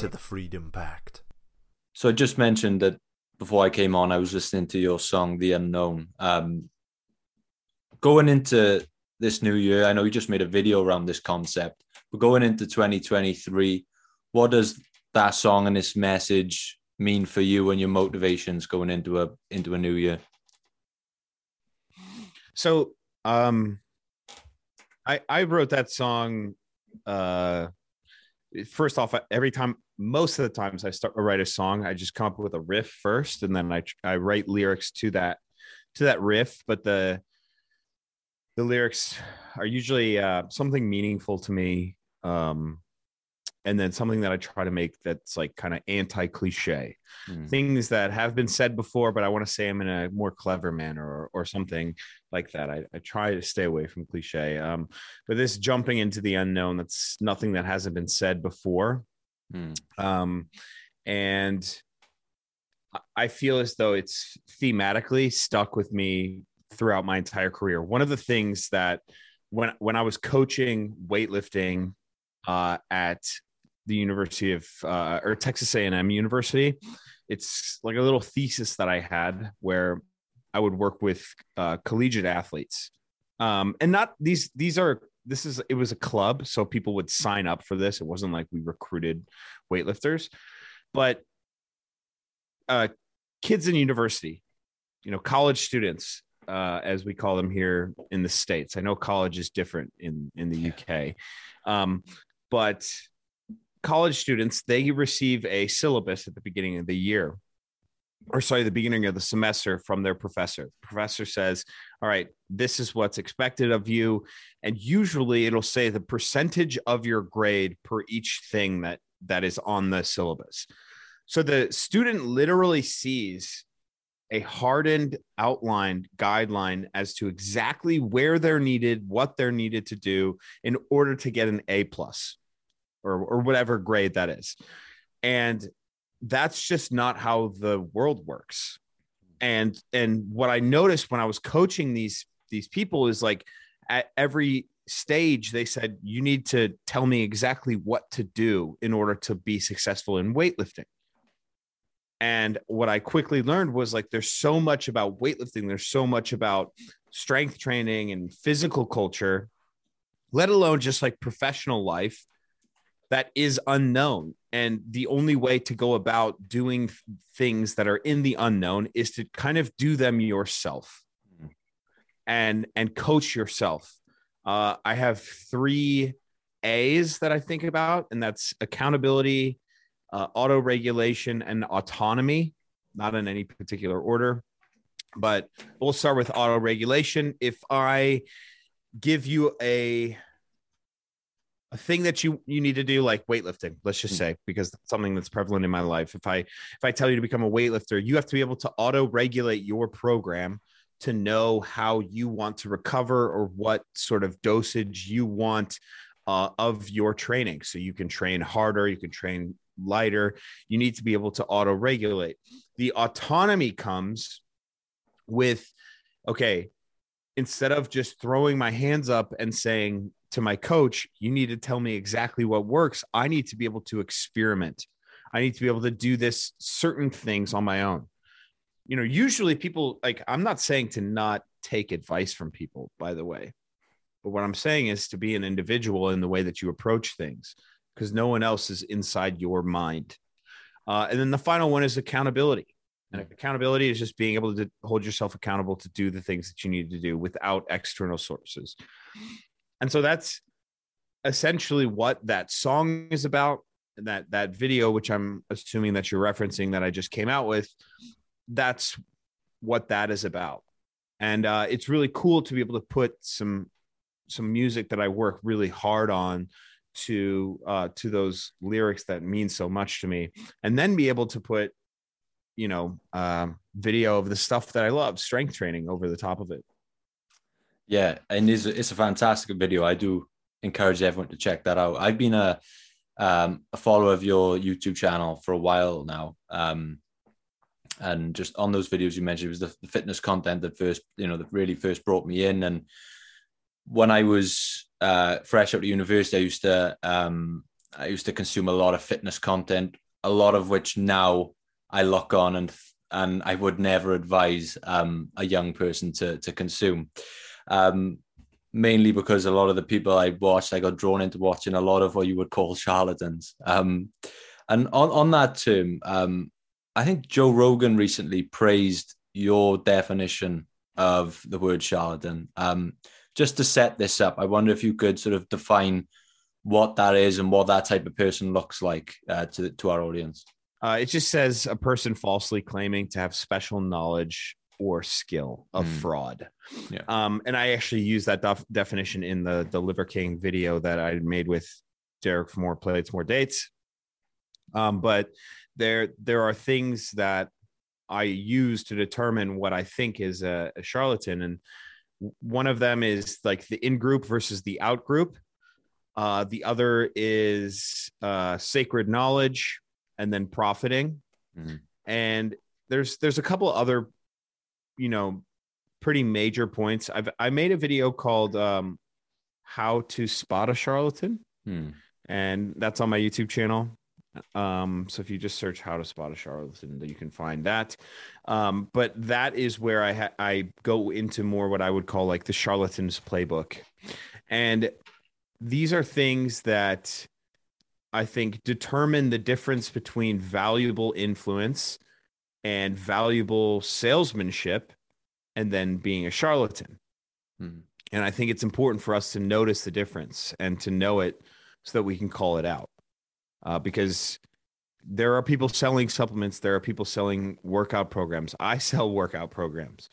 to the Freedom Pact. So I just mentioned that before I came on, I was listening to your song, The Unknown. Um, going into this new year, I know you just made a video around this concept, but going into 2023, what does that song and this message mean for you and your motivations going into a into a new year? So um I I wrote that song uh first off every time most of the times I start to write a song I just come up with a riff first and then I I write lyrics to that to that riff but the the lyrics are usually uh something meaningful to me um and then something that I try to make that's like kind of anti cliche mm. things that have been said before, but I want to say them in a more clever manner or, or something like that. I, I try to stay away from cliche. Um, but this jumping into the unknown, that's nothing that hasn't been said before. Mm. Um, and I feel as though it's thematically stuck with me throughout my entire career. One of the things that when when I was coaching weightlifting uh, at the University of uh, or Texas A&M University. It's like a little thesis that I had where I would work with uh, collegiate athletes, um, and not these. These are this is it was a club, so people would sign up for this. It wasn't like we recruited weightlifters, but uh, kids in university, you know, college students, uh, as we call them here in the states. I know college is different in in the UK, um, but college students they receive a syllabus at the beginning of the year or sorry the beginning of the semester from their professor. The professor says all right this is what's expected of you. And usually it'll say the percentage of your grade per each thing that that is on the syllabus. So the student literally sees a hardened outlined guideline as to exactly where they're needed what they're needed to do in order to get an a plus or or whatever grade that is. And that's just not how the world works. And and what I noticed when I was coaching these these people is like at every stage they said you need to tell me exactly what to do in order to be successful in weightlifting. And what I quickly learned was like there's so much about weightlifting, there's so much about strength training and physical culture, let alone just like professional life that is unknown. And the only way to go about doing things that are in the unknown is to kind of do them yourself. And and coach yourself. Uh, i have three a's that i think about and that's accountability uh, auto regulation and autonomy. Not in any particular order but we'll start with auto regulation if i give you a a thing that you you need to do like weightlifting let's just hmm. say because that's something that's prevalent in my life. If i if i tell you to become a weightlifter you have to be able to auto regulate your program to know how you want to recover or what sort of dosage you want uh, of your training. So you can train harder you can train lighter. You need to be able to auto regulate the autonomy comes with okay instead of just throwing my hands up and saying to my coach, you need to tell me exactly what works. I need to be able to experiment. I need to be able to do this certain things on my own. You know, usually people like, I'm not saying to not take advice from people, by the way. But what I'm saying is to be an individual in the way that you approach things because no one else is inside your mind. Uh, and then the final one is accountability. And accountability is just being able to hold yourself accountable to do the things that you need to do without external sources. And so that's essentially what that song is about. That that video, which I'm assuming that you're referencing, that I just came out with, that's what that is about. And uh, it's really cool to be able to put some some music that I work really hard on to uh to those lyrics that mean so much to me and then be able to put you know um video of the stuff that i love strength training over the top of it Yeah, and it's a, it's a fantastic video. I do encourage everyone to check that out. I've been a um, a follower of your YouTube channel for a while now, um, and just on those videos you mentioned, it was the, the fitness content that first, you know, that really first brought me in. And when I was uh, fresh out of university, I used to um, I used to consume a lot of fitness content, a lot of which now I look on and and I would never advise um, a young person to to consume um, mainly because a lot of the people I watched, I got drawn into watching a lot of what you would call charlatans. Um, and on, on that term, um, I think Joe Rogan recently praised your definition of the word charlatan. Um, just to set this up, I wonder if you could sort of define what that is and what that type of person looks like uh, to, to our audience. uh it just says a person falsely claiming to have special knowledge or skill of Mm. fraud Yeah. um and i actually use that def- definition in the the liver king video that i made with derek for more plates more dates um but there there are things that i use to determine what i think is a, a charlatan and one of them is like the in group versus the out group uh the other is uh sacred knowledge and then profiting Mhm. and there's there's a couple other you know pretty major points. I've i made a video called um how to spot a charlatan. Hmm. and that's on my youtube channel. Um so if you just search how to spot a charlatan you can find that. Um but that is where i ha- i go into more what i would call like the charlatans playbook. And these are things that i think determine the difference between valuable influence and valuable salesmanship and then being a charlatan. Hmm. and i think it's important for us to notice the difference and to know it so that we can call it out uh, because there are people selling supplements there are people selling workout programs. I sell workout programs.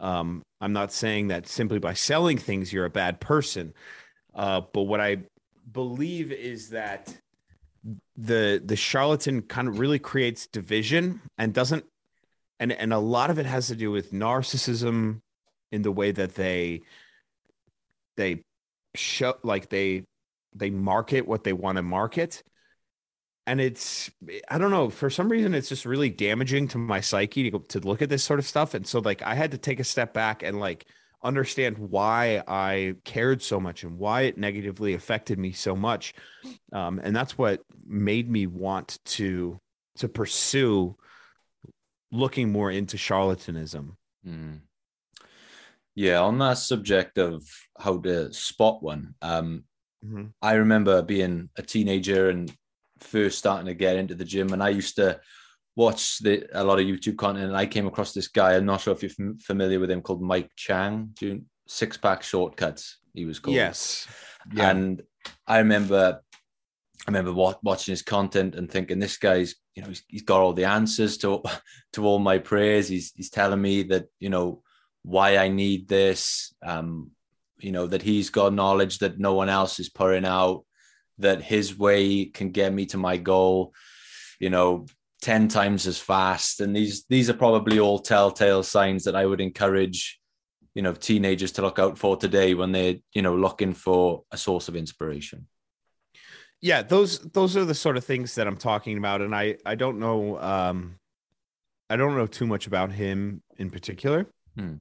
Um, i'm not saying that simply by selling things you're a bad person uh, but what i believe is that the the charlatan kind of really creates division and doesn't and and a lot of it has to do with narcissism in the way that they they show like they they market what they want to market. And it's i don't know for some reason it's just really damaging to my psyche to, to look at this sort of stuff. And so like i had to take a step back and like understand why i cared so much and why it negatively affected me so much um, and that's what made me want to to pursue looking more into charlatanism Mm. Yeah, on that subject of how to spot one, um, Mhm. I remember being a teenager and first starting to get into the gym, and I used to watch the, a lot of YouTube content, and I came across this guy. I'm not sure if you're fam- familiar with him, called Mike Chang. Do Six Pack Shortcuts. He was called. yes yeah And I remember, I remember wa- watching his content and thinking, this guy's, you know, he's, he's got all the answers to to all my prayers. He's he's telling me that you know why I need this. Um, you know that he's got knowledge that no one else is putting out. That his way can get me to my goal. You know, ten times as fast. And these these are probably all telltale signs that I would encourage you know teenagers to look out for today when they're you know looking for a source of inspiration yeah those those are the sort of things that i'm talking about and i i don't know um i don't know too much about him in particular Hmm.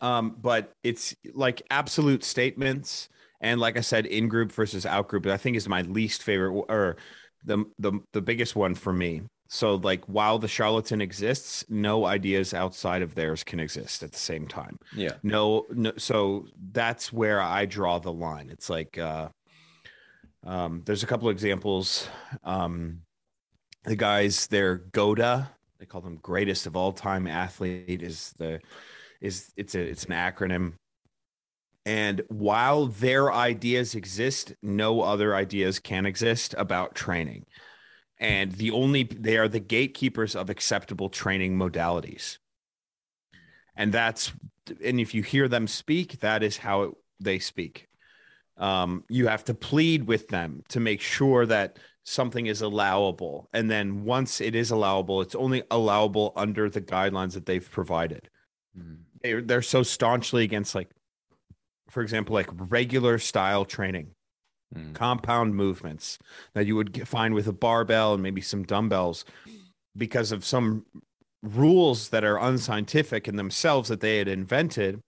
um but it's like absolute statements and like i said in group versus out group i think is my least favorite or the the, the biggest one for me. So like while the charlatan exists no ideas outside of theirs can exist at the same time. Yeah. No, no so that's where i draw the line. It's like uh um there's a couple examples. Um the guys they're GOATA. They call them greatest of all time athlete is the is it's a it's an acronym and while their ideas exist no other ideas can exist about training and the only they are the gatekeepers of acceptable training modalities and that's and if you hear them speak that is how it, they speak Um, you have to plead with them to make sure that something is allowable. And then once it is allowable, it's only allowable under the guidelines that they've provided. Mm. They're, they're so staunchly against, like, for example, like regular style training, Mm. compound movements that you would get, find with a barbell and maybe some dumbbells because of some rules that are unscientific in themselves that they had invented.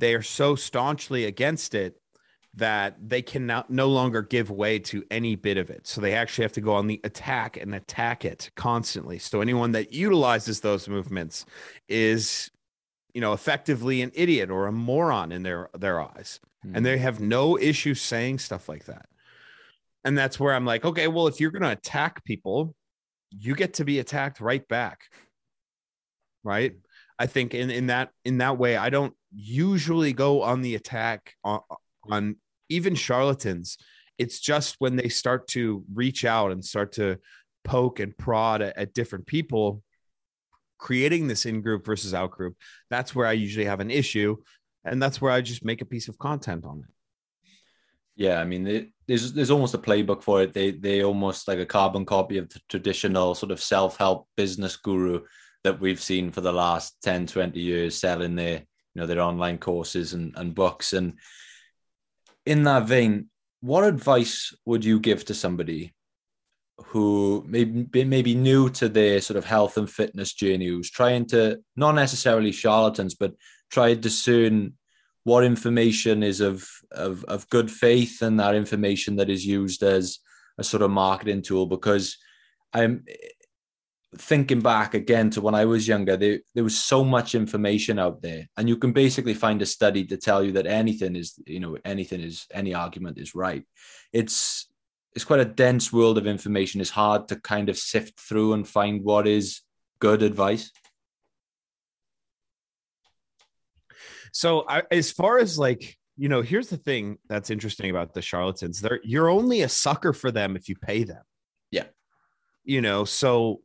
They are so staunchly against it that they can now no longer give way to any bit of it. So they actually have to go on the attack and attack it constantly. So anyone that utilizes those movements is, you know, effectively an idiot or a moron in their their eyes. Mm. And they have no issue saying stuff like that. And that's where I'm like, okay, well, if you're going to attack people, you get to be attacked right back. Right? I think in in that in that way I don't usually go on the attack on, on even charlatans. It's just when they start to reach out and start to poke and prod at, at different people, creating this in group versus out group. That's where I usually have an issue, and that's where I just make a piece of content on it. Yeah, I mean, it, there's there's almost a playbook for it. They they almost like a carbon copy of the traditional sort of self help business guru that we've seen for the last 10, 20 years selling their you know their online courses and, and books. And in that vein, what advice would you give to somebody who maybe maybe new to their sort of health and fitness journey, who's trying to not necessarily charlatans, but try to discern what information is of, of of good faith and that information that is used as a sort of marketing tool. Because i'm thinking back again to when i was younger there, there was so much information out there and you can basically find a study to tell you that anything is you know anything is any argument is right. It's it's quite a dense world of information it's hard to kind of sift through and find what is good advice So I, as far as like you know, here's the thing that's interesting about the charlatans. They're you're only a sucker for them if you pay them. Yeah. You know, so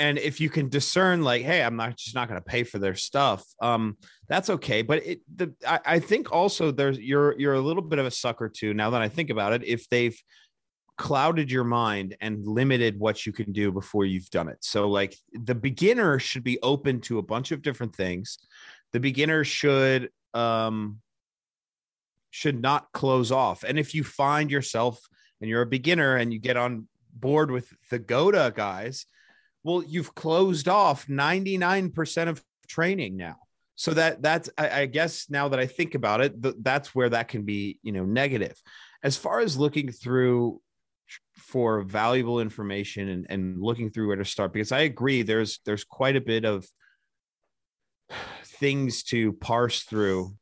and if you can discern like, hey, I'm not just not going to pay for their stuff, um, that's okay. But it the I, I think also there's you're you're a little bit of a sucker too. Now that I think about it, if they've clouded your mind and limited what you can do before you've done it. So like the beginner should be open to a bunch of different things. The beginner should um should not close off. And if you find yourself and you're a beginner and you get on board with the GOATA guys, well, you've closed off 99% of training now. So that that's I, I guess now that I think about it, th- that's where that can be, you know, negative. As far as looking through for valuable information and, and looking through where to start, because I agree there's there's quite a bit of things to parse through.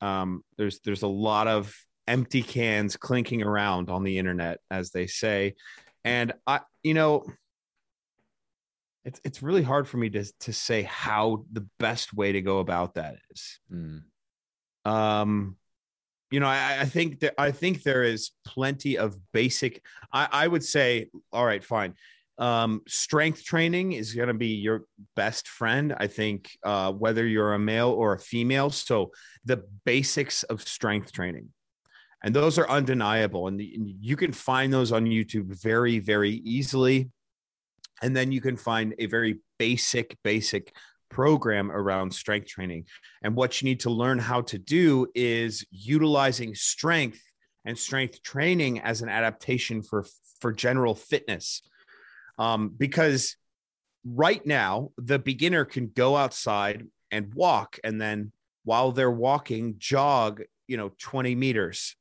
Um, there's there's a lot of empty cans clinking around on the internet, as they say, and I, you know, it's it's really hard for me to to say how the best way to go about that is. Mm. Um, you know, I, I think that I think there is plenty of basic. I, I would say, all right, fine. Um, strength training is going to be your best friend. I think uh, whether you're a male or a female. So the basics of strength training, and those are undeniable, and, the, and you can find those on YouTube very, very easily. And then you can find a very basic, basic program around strength training. And what you need to learn how to do is utilizing strength and strength training as an adaptation for for general fitness. Um, because right now the beginner can go outside and walk and then while they're walking jog you know 20 meters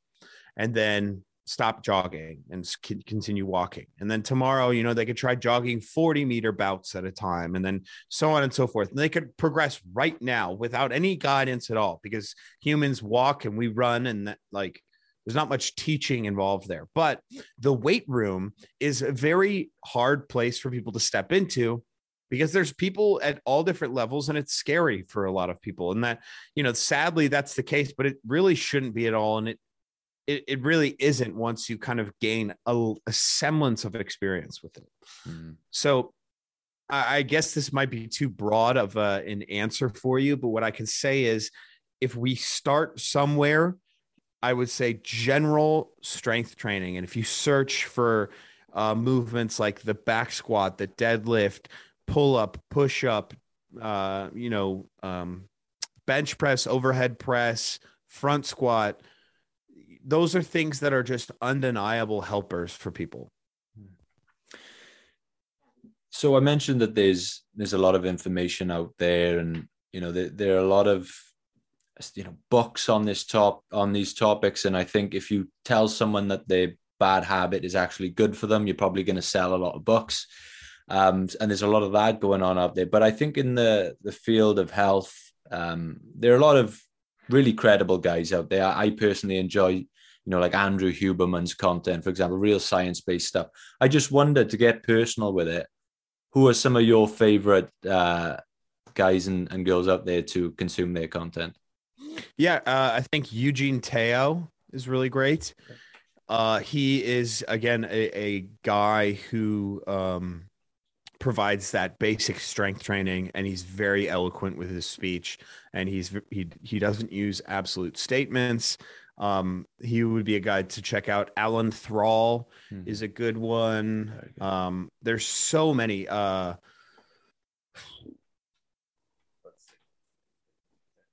and then stop jogging and continue walking. And then tomorrow, you know, they could try jogging 40 meter bouts at a time and then so on and so forth. And they could progress right now without any guidance at all because humans walk and we run and that, like there's not much teaching involved there. But the weight room is a very hard place for people to step into because there's people at all different levels and it's scary for a lot of people and that you know sadly that's the case but it really shouldn't be at all and it it, it really isn't once you kind of gain a, a semblance of experience with it. Mm. So I, I, guess this might be too broad of a, an answer for you, but what I can say is if we start somewhere, I would say general strength training. And if you search for uh, movements like the back squat, the deadlift, pull up, push up, uh, you know, um, bench press, overhead press, front squat, those are things that are just undeniable helpers for people. So I mentioned that there's there's a lot of information out there, and you know there, there are a lot of you know books on this top on these topics. And I think if you tell someone that their bad habit is actually good for them, you're probably going to sell a lot of books. Um, and there's a lot of that going on out there. But I think in the the field of health, um, there are a lot of really credible guys out there. I personally enjoy, you know, like Andrew Huberman's content, for example, real science based stuff. I just wondered to get personal with it who are some of your favorite uh, guys and, and girls out there to consume their content? Yeah, uh, I think Eugene Teo is really great. Uh, he is again a, a guy who um, provides that basic strength training, and he's very eloquent with his speech, and he's he he doesn't use absolute statements. Um, he would be a guy to check out. Alan Thrall mm-hmm. is a good one. Good. Um, there's so many. Uh,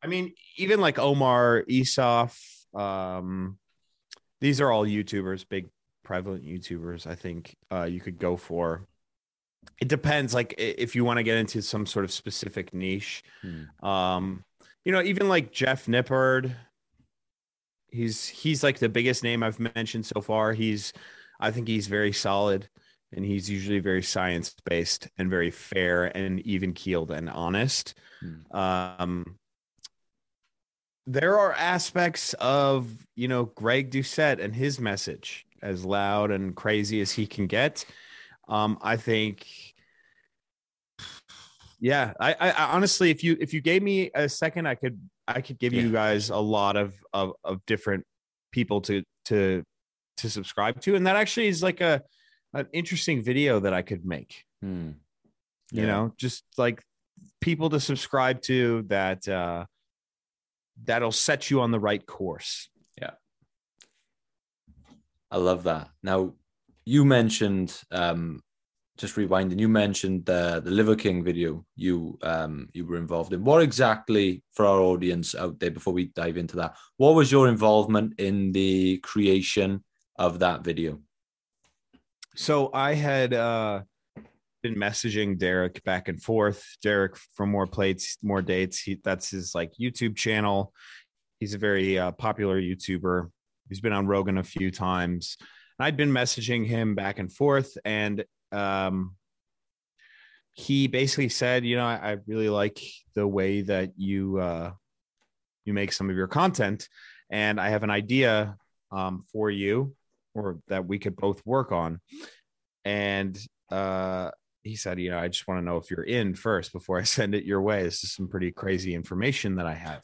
I mean, even like Omar Isuf. Um, these are all YouTubers, big prevalent YouTubers. I think uh, you could go for. It depends. Like if you want to get into some sort of specific niche, hmm. um, you know, even like Jeff Nippard he's he's like the biggest name I've mentioned so far. He's I think he's very solid and he's usually very science based and very fair and even keeled and honest. Hmm. Um, there are aspects of you know Greg Doucette and his message, as loud and crazy as he can get. Um, I think, yeah, I, I, I honestly, if you if you gave me a second, I could I could give yeah. you guys a lot of, of of different people to to to subscribe to, and that actually is like a an interesting video that I could make. Hmm. Yeah. You know, just like people to subscribe to that uh that'll set you on the right course. Yeah. I love that. Now, you mentioned um just rewinding, you mentioned the the Liver King video you um you were involved in. What exactly for our audience out there before we dive into that? What was your involvement in the creation of that video? So I had uh been messaging Derek back and forth. Derek for More Plates, More Dates. He that's his like YouTube channel. He's a very uh, popular YouTuber. He's been on Rogan a few times. I'd been messaging him back and forth, and um, he basically said, you know, I, I, really like the way that you uh, you make some of your content, and I have an idea um, for you, or that we could both work on. And uh, he said, you know, I just want to know if you're in first before I send it your way. This is some pretty crazy information that I have.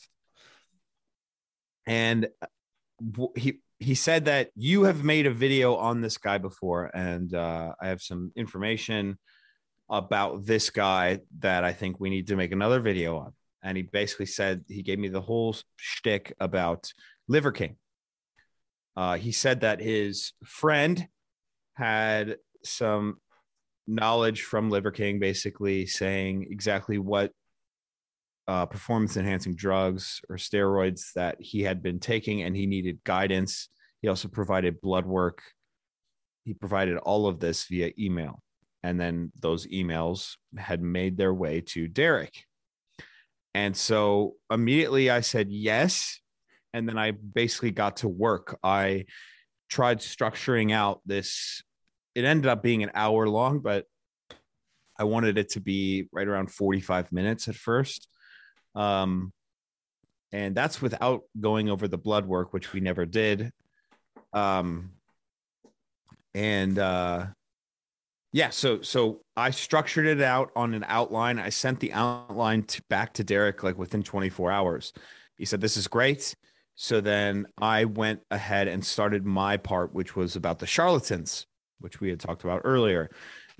And uh, he he said that you have made a video on this guy before, and uh, I have some information about this guy that I think we need to make another video on. And he basically said he gave me the whole shtick about Liver King. Uh, he said that his friend had some knowledge from Liver King, basically saying exactly what uh, performance enhancing drugs or steroids that he had been taking and he needed guidance. He also provided blood work. He provided all of this via email. And then those emails had made their way to Derek. And so immediately I said yes. And then I basically got to work. I tried structuring out this. It ended up being an hour long, but I wanted it to be right around 45 minutes at first. Um, and that's without going over the blood work, which we never did. Um, and uh, yeah, so so I structured it out on an outline. I sent the outline to, back to Derek like within 24 hours. He said, "This is great." So then I went ahead and started my part, which was about the charlatans, which we had talked about earlier.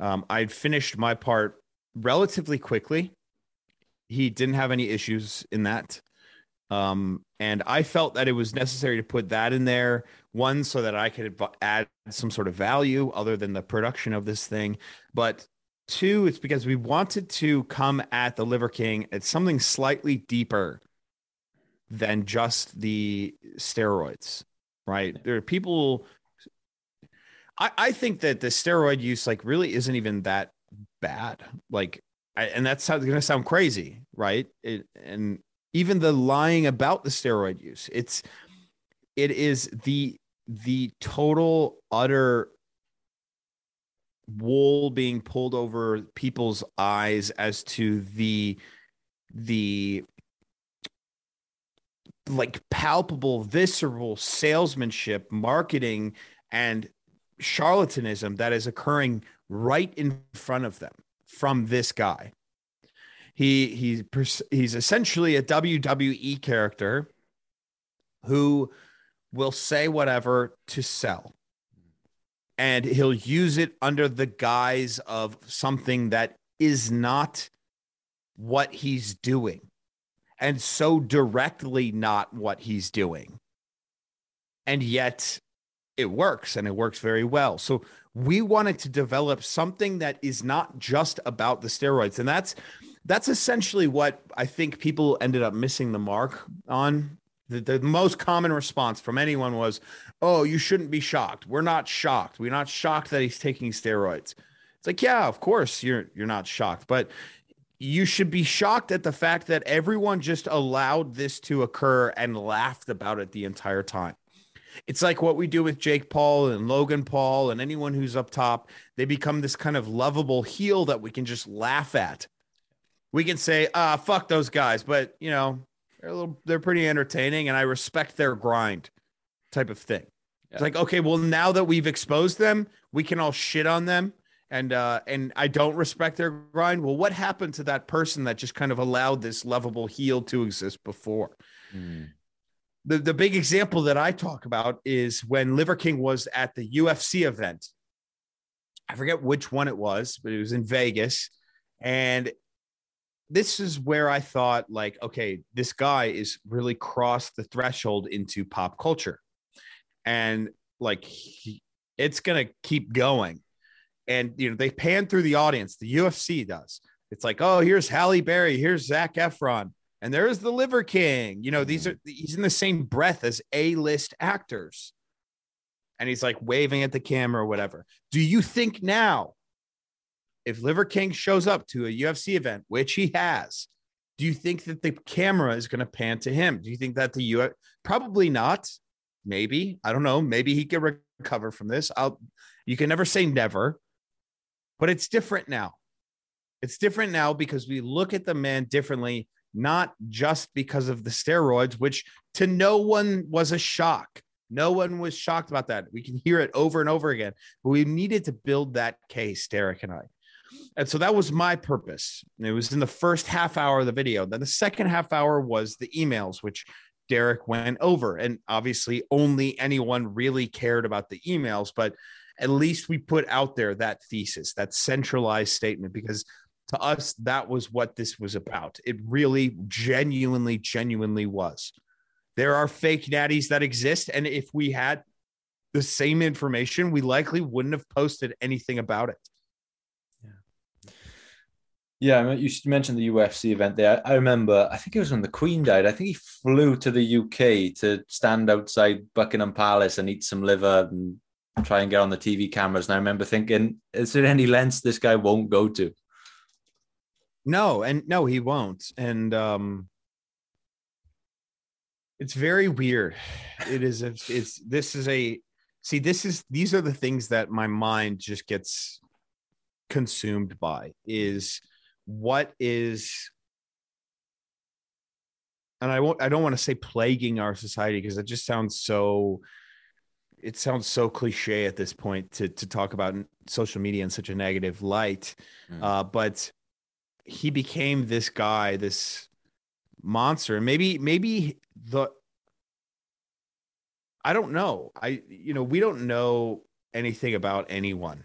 Um, I'd finished my part relatively quickly he didn't have any issues in that. Um, and I felt that it was necessary to put that in there. One, so that I could add some sort of value other than the production of this thing. But two, it's because we wanted to come at the Liver King at something slightly deeper than just the steroids, right? There are people. I, I think that the steroid use like really isn't even that bad. Like, I, and that's going to sound crazy, right? It, and even the lying about the steroid use, it's it is the the total utter wool being pulled over people's eyes as to the the like palpable visceral salesmanship marketing and charlatanism that is occurring right in front of them from this guy he he's he's essentially a WWE character who will say whatever to sell. And he'll use it under the guise of something that is not what he's doing and so directly not what he's doing. And yet it works and it works very well. So we wanted to develop something that is not just about the steroids. And that's that's essentially what i think people ended up missing the mark on. The, the most common response from anyone was oh you shouldn't be shocked. We're not shocked. We're not shocked that he's taking steroids. It's like yeah of course you're you're not shocked but you should be shocked at the fact that everyone just allowed this to occur and laughed about it the entire time. It's like what we do with Jake Paul and Logan Paul and anyone who's up top. They become this kind of lovable heel that we can just laugh at. We can say, ah, fuck those guys, but you know, they're a little, they're pretty entertaining and I respect their grind type of thing. Yeah. It's like, okay, well, now that we've exposed them, we can all shit on them. And uh, and I don't respect their grind. Well, what happened to that person that just kind of allowed this lovable heel to exist before? Mm the, the big example that I talk about is when Liver King was at the UFC event. I forget which one it was, but it was in Vegas. And this is where I thought, like, okay, this guy is really crossed the threshold into pop culture. And like, he, it's going to keep going. And, you know, they pan through the audience, the UFC does. It's like, oh, here's Halle Berry, here's Zac Efron and there's the Liver King. You know, these mm. are he's in the same breath as A-list actors. And he's like waving at the camera or whatever. Do you think now, if Liver King shows up to a UFC event, which he has, do you think that the camera is going to pan to him? Do you think that the U probably not? Maybe I don't know. Maybe he can recover from this. I'll. You can never say never, but it's different now. It's different now because we look at the man differently not just because of the steroids, which to no one was a shock. No one was shocked about that. We can hear it over and over again, but we needed to build that case, Derek and I. And so that was my purpose. It was in the first half hour of the video. Then the second half hour was the emails, which Derek went over. And obviously, only anyone really cared about the emails, but at least we put out there that thesis, that centralized statement, because to us, that was what this was about. It really, genuinely, genuinely was. There are fake natties that exist. And if we had the same information, we likely wouldn't have posted anything about it. Yeah. You mentioned the UFC event there. I remember, I think it was when the Queen died. I think he flew to the UK to stand outside Buckingham Palace and eat some liver and try and get on the TV cameras. And I remember thinking, is there any lengths this guy won't go to? No, and no, he won't. And um it's very weird. It is a, it's this is a see, this is these are the things that my mind just gets consumed by is what is and I won't I don't want to say plaguing our society because it just sounds so it sounds so cliche at this point to to talk about social media in such a negative light. Mm. Uh, but he became this guy, this monster. And maybe, maybe the I don't know. I you know, we don't know anything about anyone.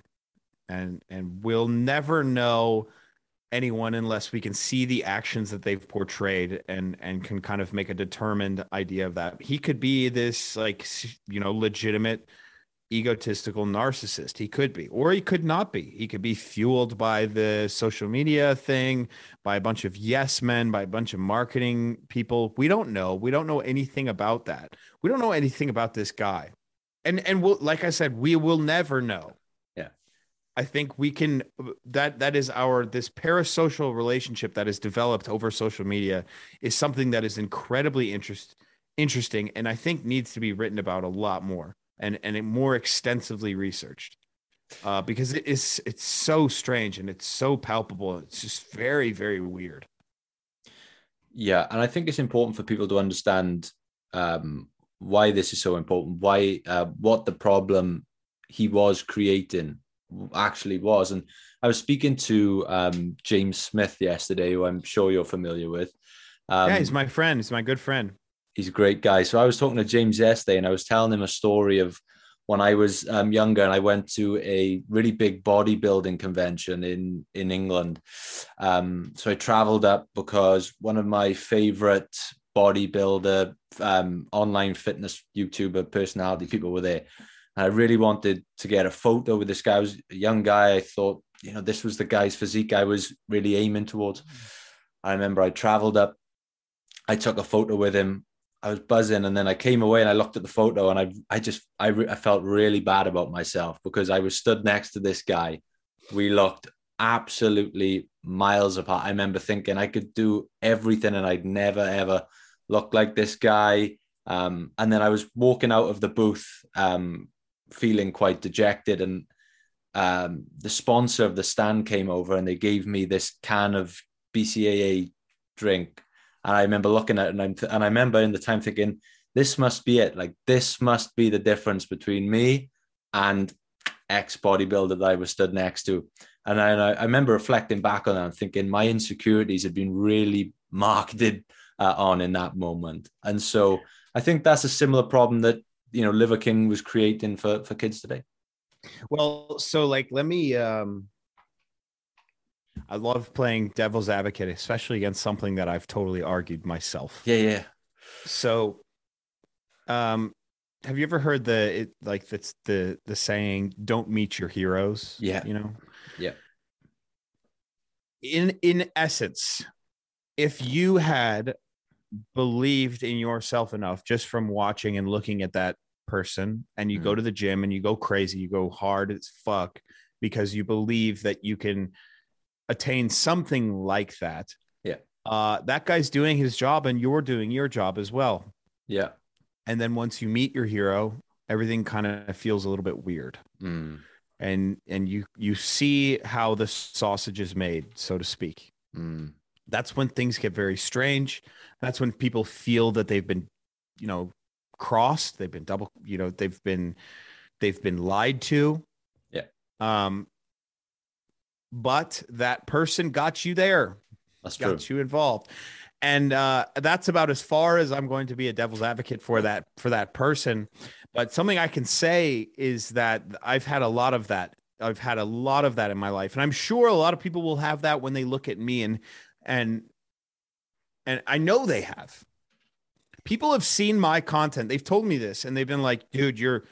And and we'll never know anyone unless we can see the actions that they've portrayed and and can kind of make a determined idea of that. He could be this like you know legitimate egotistical narcissist. He could be, or he could not be. He could be fueled by the social media thing, by a bunch of yes men, by a bunch of marketing people. We don't know. We don't know anything about that. We don't know anything about this guy. And and we'll, like I said, we will never know. I think we can that that is our this parasocial relationship that is developed over social media is something that is incredibly interest interesting and I think needs to be written about a lot more and and more extensively researched. Uh, because it is it's so strange and it's so palpable. It's just very very weird. Yeah, and I think it's important for people to understand um, why this is so important. Why uh, what the problem he was creating actually was. And I was speaking to um, James Smith yesterday, who I'm sure you're familiar with. Um, yeah, he's my friend. He's my good friend. he's a great guy. So I was talking to James yesterday, and I was telling him a story of when I was um, younger, and I went to a really big bodybuilding convention in in England. Um, so I travelled up because one of my favorite bodybuilder, um, online fitness YouTuber personality people were there. I really wanted to get a photo with this guy. I was a young guy. I thought, you know, this was the guy's physique I was really aiming towards. I remember I traveled up. I took a photo with him. I was buzzing, and then I came away and I looked at the photo, and I, I just, I, re- I felt really bad about myself because I was stood next to this guy. We looked absolutely miles apart. I remember thinking I could do everything, and I'd never ever look like this guy. Um, and then I was walking out of the booth, um, feeling quite dejected, and um, the sponsor of the stand came over and they gave me this can of BCAA drink. And I remember looking at it and, I'm and I remember in the time thinking, this must be it. Like, this must be the difference between me and ex bodybuilder that I was stood next to. And I, and I remember reflecting back on that and thinking my insecurities had been really marketed uh, on in that moment. And so I think that's a similar problem that, you know, Liver King was creating for, for kids today. Well, so like let me um I love playing devil's advocate, especially against something that I've totally argued myself. Yeah, yeah. So um have you ever heard the it like that's the the saying don't meet your heroes? Yeah. You know? Yeah. In in essence, if you had believed in yourself enough just from watching and looking at that person and you go Mhm. to the gym and you go crazy, you go hard as fuck because you believe that you can attain something like that. Yeah. Uh, that guy's doing his job and you're doing your job as well. Yeah. And then once you meet your hero, everything kind of feels a little bit weird. Mm, And and you you see how the sausage is made, so to speak. mm, That's when things get very strange. That's when people feel that they've been, you know, crossed, they've been double, you know, they've been they've been lied to. Yeah. Um but that person got you there that's true. got you involved and uh, that's about as far as i'm going to be a devil's advocate for that for that person but something i can say is that i've had a lot of that i've had a lot of that in my life and i'm sure a lot of people will have that when they look at me and and and i know they have. People have seen my content. They've told me this and they've been like dude you're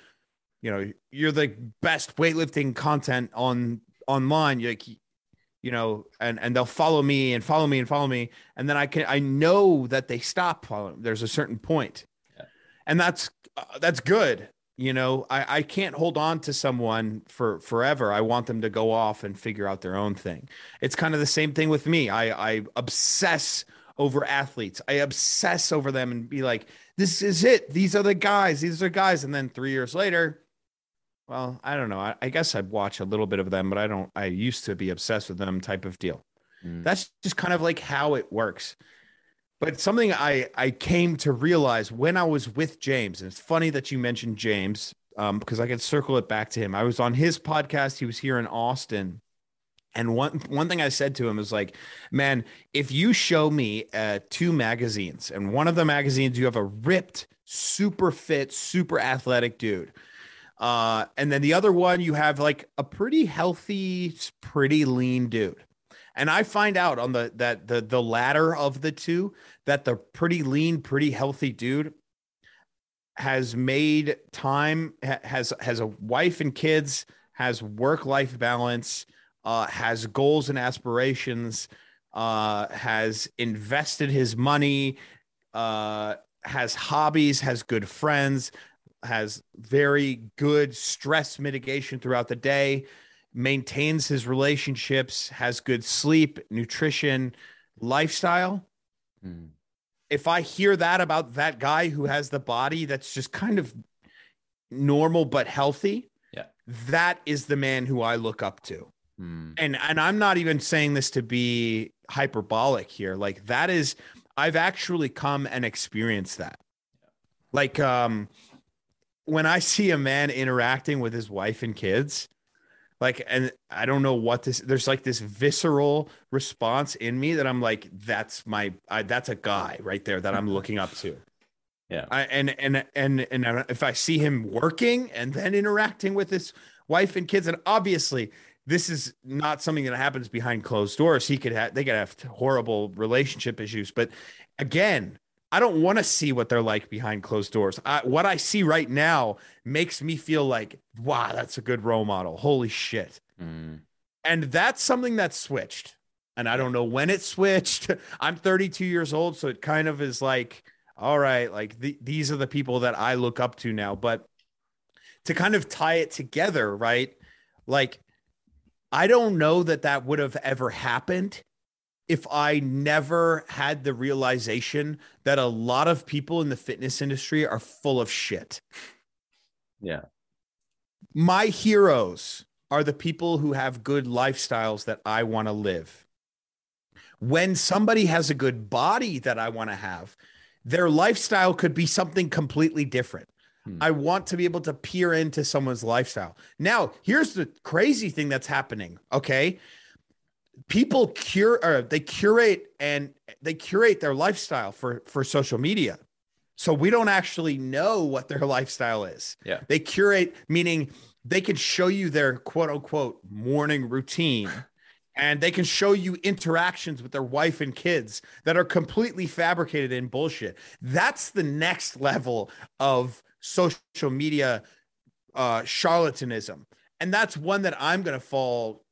you know you're the best weightlifting content on online. You're like you know and and they'll follow me and follow me and follow me and then i can i know that they stop following. There's a certain point. Yeah. and that's uh, that's good you know i i can't hold on to someone for forever i want them to go off and figure out their own thing it's kind of the same thing with me i i obsess over athletes i obsess over them and be like this is it these are the guys these are guys and then three years later well, I don't know. I, I guess I'd watch a little bit of them, but I don't. I used to be obsessed with them, type of deal. Mm. That's just kind of like how it works. But something I I came to realize when I was with James, and it's funny that you mentioned James, um, because I can circle it back to him. I was on his podcast. He was here in Austin, and one one thing I said to him was like, "Man, if you show me uh, two magazines, and one of the magazines you have a ripped, super fit, super athletic dude." Uh, and then the other one, you have like a pretty healthy, pretty lean dude. And I find out on the that the the latter of the two that the pretty lean, pretty healthy dude has made time has has a wife and kids, has work life balance, uh, has goals and aspirations, uh, has invested his money, uh, has hobbies, has good friends, has very good stress mitigation throughout the day, maintains his relationships, has good sleep, nutrition, lifestyle. Mm. If I hear that about that guy who has the body that's just kind of normal but healthy, Yeah. that is the man who I look up to. Mm. And and I'm not even saying this to be hyperbolic here. Like that is I've actually come and experienced that. Like um when I see a man interacting with his wife and kids, like and I don't know what this there's like this visceral response in me that I'm like that's my I, that's a guy right there that I'm looking up to. Yeah. I, and and and and if I see him working and then interacting with his wife and kids, and obviously this is not something that happens behind closed doors. He could have they could have horrible relationship issues, but again, I don't want to see what they're like behind closed doors. I, what I see right now makes me feel like, wow, that's a good role model. Holy shit! Mm. And that's something that switched. And I don't know when it switched. I'm 32 years old, so it kind of is like, all right, like the, these are the people that I look up to now. But to kind of tie it together, right? Like, I don't know that that would have ever happened if I never had the realization that a lot of people in the fitness industry are full of shit. Yeah. My heroes are the people who have good lifestyles that I want to live. When somebody has a good body that I want to have, their lifestyle could be something completely different. Hmm. I want to be able to peer into someone's lifestyle. Now, here's the crazy thing that's happening. Okay. People cure or they curate and they curate their lifestyle for for social media. So we don't actually know what their lifestyle is. Yeah. They curate, meaning they can show you their quote unquote morning routine and they can show you interactions with their wife and kids that are completely fabricated in bullshit. That's the next level of social media uh, charlatanism. And that's one that I'm going to fall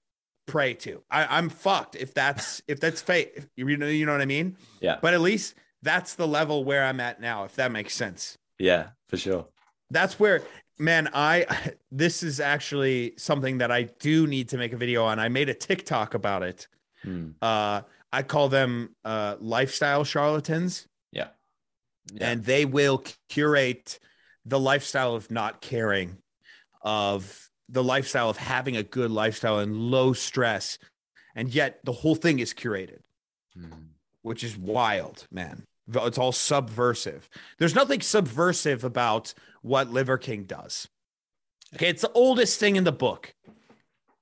prey to. I, I'm fucked if that's if that's fake. If, you know, you know what I mean? Yeah. But at least that's the level where I'm at now, if that makes sense. Yeah, for sure. That's where, man, I this is actually something that I do need to make a video on. I made a TikTok about it. Mm. Uh, I call them uh, lifestyle charlatans, Yeah. Yeah. and they will curate the lifestyle of not caring, of the lifestyle of having a good lifestyle and low stress, and yet the whole thing is curated Mm. which is wild, man. It's all subversive. There's nothing subversive about what Liver King does. Okay, it's the oldest thing in the book.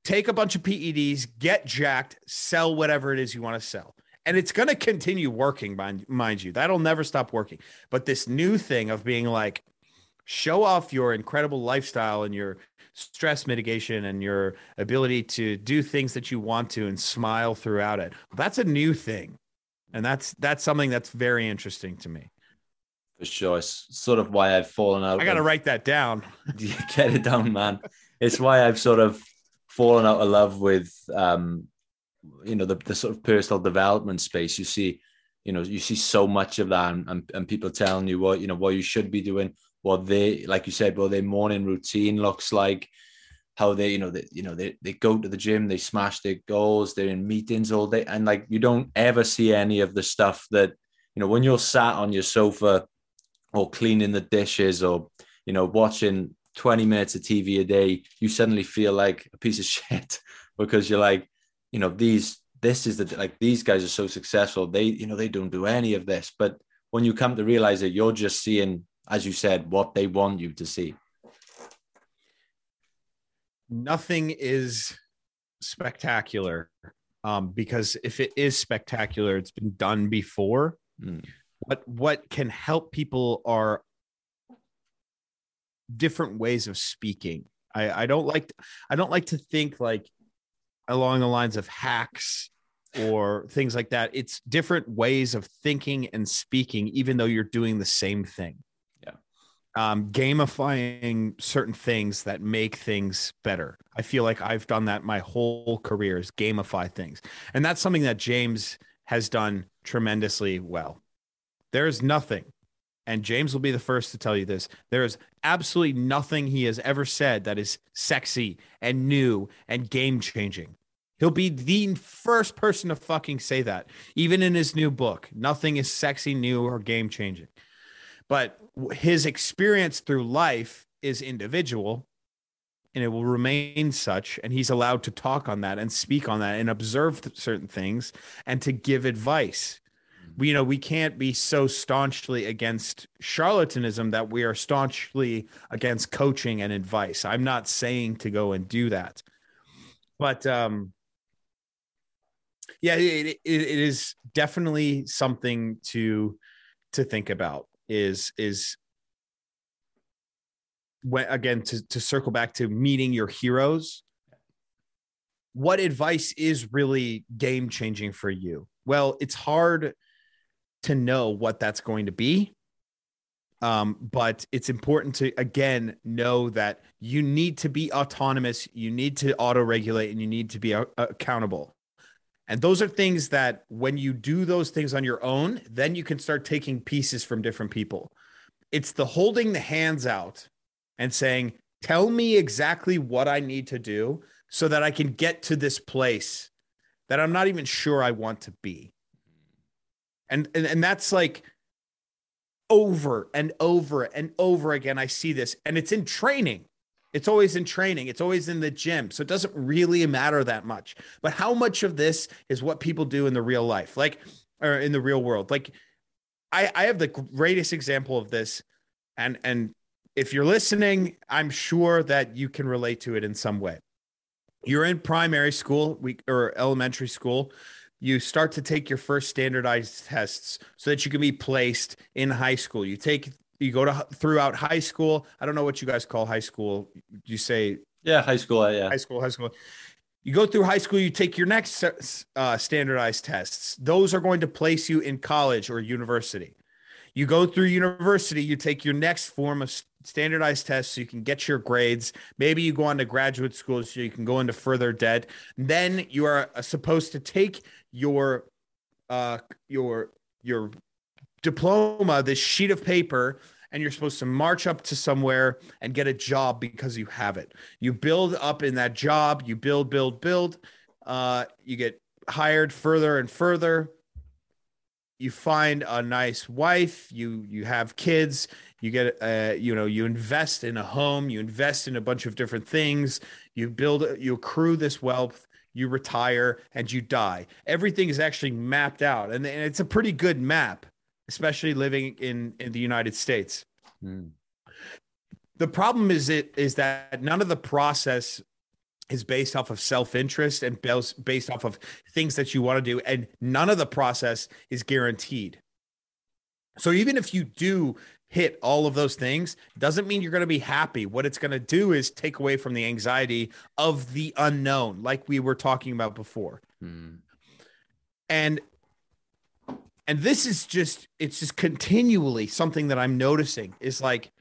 Take a bunch of PEDs, get jacked, sell whatever it is you want to sell. And it's going to continue working, mind, mind you. That'll never stop working. But this new thing of being like, show off your incredible lifestyle and your stress mitigation and your ability to do things that you want to and smile throughout it. That's a new thing. And that's that's something that's very interesting to me. For sure. It's sort of why I've fallen out. I got to of- write that down. get it down, man. It's why I've sort of fallen out of love with, um, you know, the, the sort of personal development space. You see, you know, you see so much of that, and, and, and people telling you what you know what you should be doing, what they, like you said, what their morning routine looks like, how they, you know, they, you know, they they go to the gym, they smash their goals, they're in meetings all day, and like you don't ever see any of the stuff that, you know, when you're sat on your sofa or cleaning the dishes or you know watching 20 minutes of tv a day you suddenly feel like a piece of shit because you're like you know these this is the like these guys are so successful. They you know they don't do any of this. But when you come to realize that you're just seeing as you said what they want you to see Nothing is spectacular um, because if it is spectacular, it's been done before. Mm. What what can help people are different ways of speaking. I, I don't like I don't like to think like along the lines of hacks or things like that. It's different ways of thinking and speaking, even though you're doing the same thing. Um, gamifying certain things that make things better. I feel like I've done that my whole career is gamify things. And that's something that James has done tremendously well. There is nothing, and James will be the first to tell you this. There is absolutely nothing he has ever said that is sexy and new and game changing. He'll be the first person to fucking say that, even in his new book. Nothing is sexy, new, or game changing. But his experience through life is individual and it will remain such. And he's allowed to talk on that and speak on that and observe certain things and to give advice. We, you know, we can't be so staunchly against charlatanism that we are staunchly against coaching and advice. I'm not saying to go and do that, but um, yeah, it, it, it is definitely something to to think about. Is is when again to, to circle back to meeting your heroes what advice is really game changing for you? Well it's hard to know what that's going to be um, but it's important to again know that you need to be autonomous you need to auto regulate and you need to be a- accountable and those are things that when you do those things on your own then you can start taking pieces from different people it's the holding the hands out and saying, Tell me exactly what I need to do so that I can get to this place that I'm not even sure I want to be. And, and, and that's like over and over and over again. I see this, and it's in training. It's always in training. It's always in the gym. So it doesn't really matter that much. But how much of this is what people do in the real life, like, or in the real world? Like, I, I have the greatest example of this, and and if you're listening, I'm sure that you can relate to it in some way. You're in primary school we, or elementary school. You start to take your first standardized tests so that you can be placed in high school. You take you go to throughout high school. I don't know what you guys call high school. You say yeah, high school. Yeah, high school, high school. You go through high school. You take your next uh, standardized tests. Those are going to place you in college or university. You go through university. You take your next form of standardized tests so you can get your grades. Maybe you go on to graduate school so you can go into further debt. Then you are uh, supposed to take your uh your your diploma, this sheet of paper, and you're supposed to march up to somewhere and get a job because you have it. You build up in that job, you build, build, build. Uh, you get hired further and further you find a nice wife you you have kids you get uh you know you invest in a home you invest in a bunch of different things you build you accrue this wealth you retire and you die everything is actually mapped out and, and it's a pretty good map especially living in in the united states mm. the problem is it is that none of the process is based off of self-interest and based off of things that you want to do and none of the process is guaranteed so even if you do hit all of those things doesn't mean you're going to be happy what it's going to do is take away from the anxiety of the unknown like we were talking about before hmm. and and this is just it's just continually something that i'm noticing is like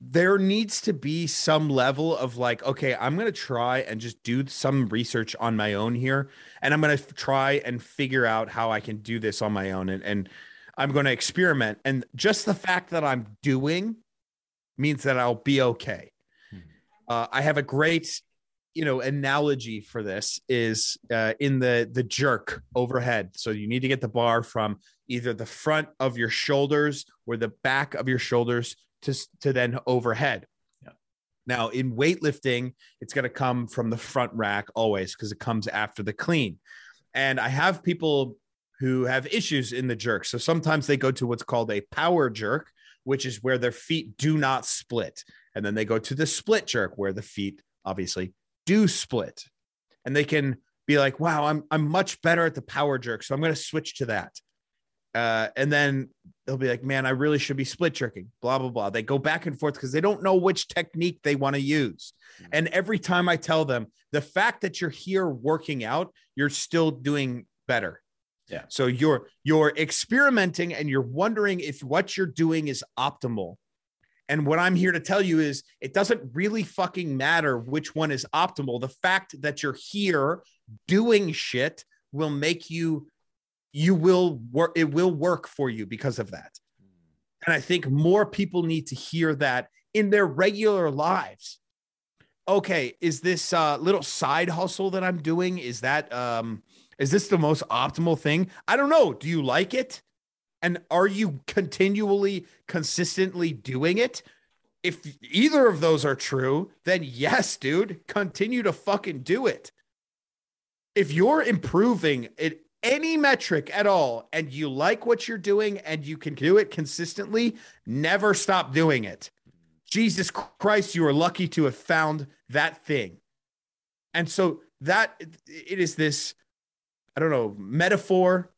there needs to be some level of like okay i'm going to try and just do some research on my own here and i'm going to try and figure out how i can do this on my own and, and i'm going to experiment and just the fact that i'm doing means that i'll be okay hmm. uh, i have a great you know analogy for this is uh, in the the jerk overhead so you need to get the bar from either the front of your shoulders or the back of your shoulders to, to then overhead. Yeah. Now, in weightlifting, it's going to come from the front rack always because it comes after the clean. And I have people who have issues in the jerk. So sometimes they go to what's called a power jerk, which is where their feet do not split. And then they go to the split jerk, where the feet obviously do split. And they can be like, wow, I'm, I'm much better at the power jerk. So I'm going to switch to that. Uh, and then they'll be like, man, I really should be split jerking, blah, blah, blah. They go back and forth because they don't know which technique they want to use. Mm-hmm. And every time I tell them, the fact that you're here working out, you're still doing better. Yeah. So you're you're experimenting and you're wondering if what you're doing is optimal. And what I'm here to tell you is it doesn't really fucking matter which one is optimal. The fact that you're here doing shit will make you you will work it will work for you because of that. And I think more people need to hear that in their regular lives. Okay, is this uh, little side hustle that I'm doing is that um is this the most optimal thing? I don't know. Do you like it? And are you continually, consistently doing it? If either of those are true, then yes, dude, continue to fucking do it. If you're improving at any metric at all and you like what you're doing and you can do it consistently, never stop doing it. Jesus Christ, you are lucky to have found that thing. And so that it is this I don't know, metaphor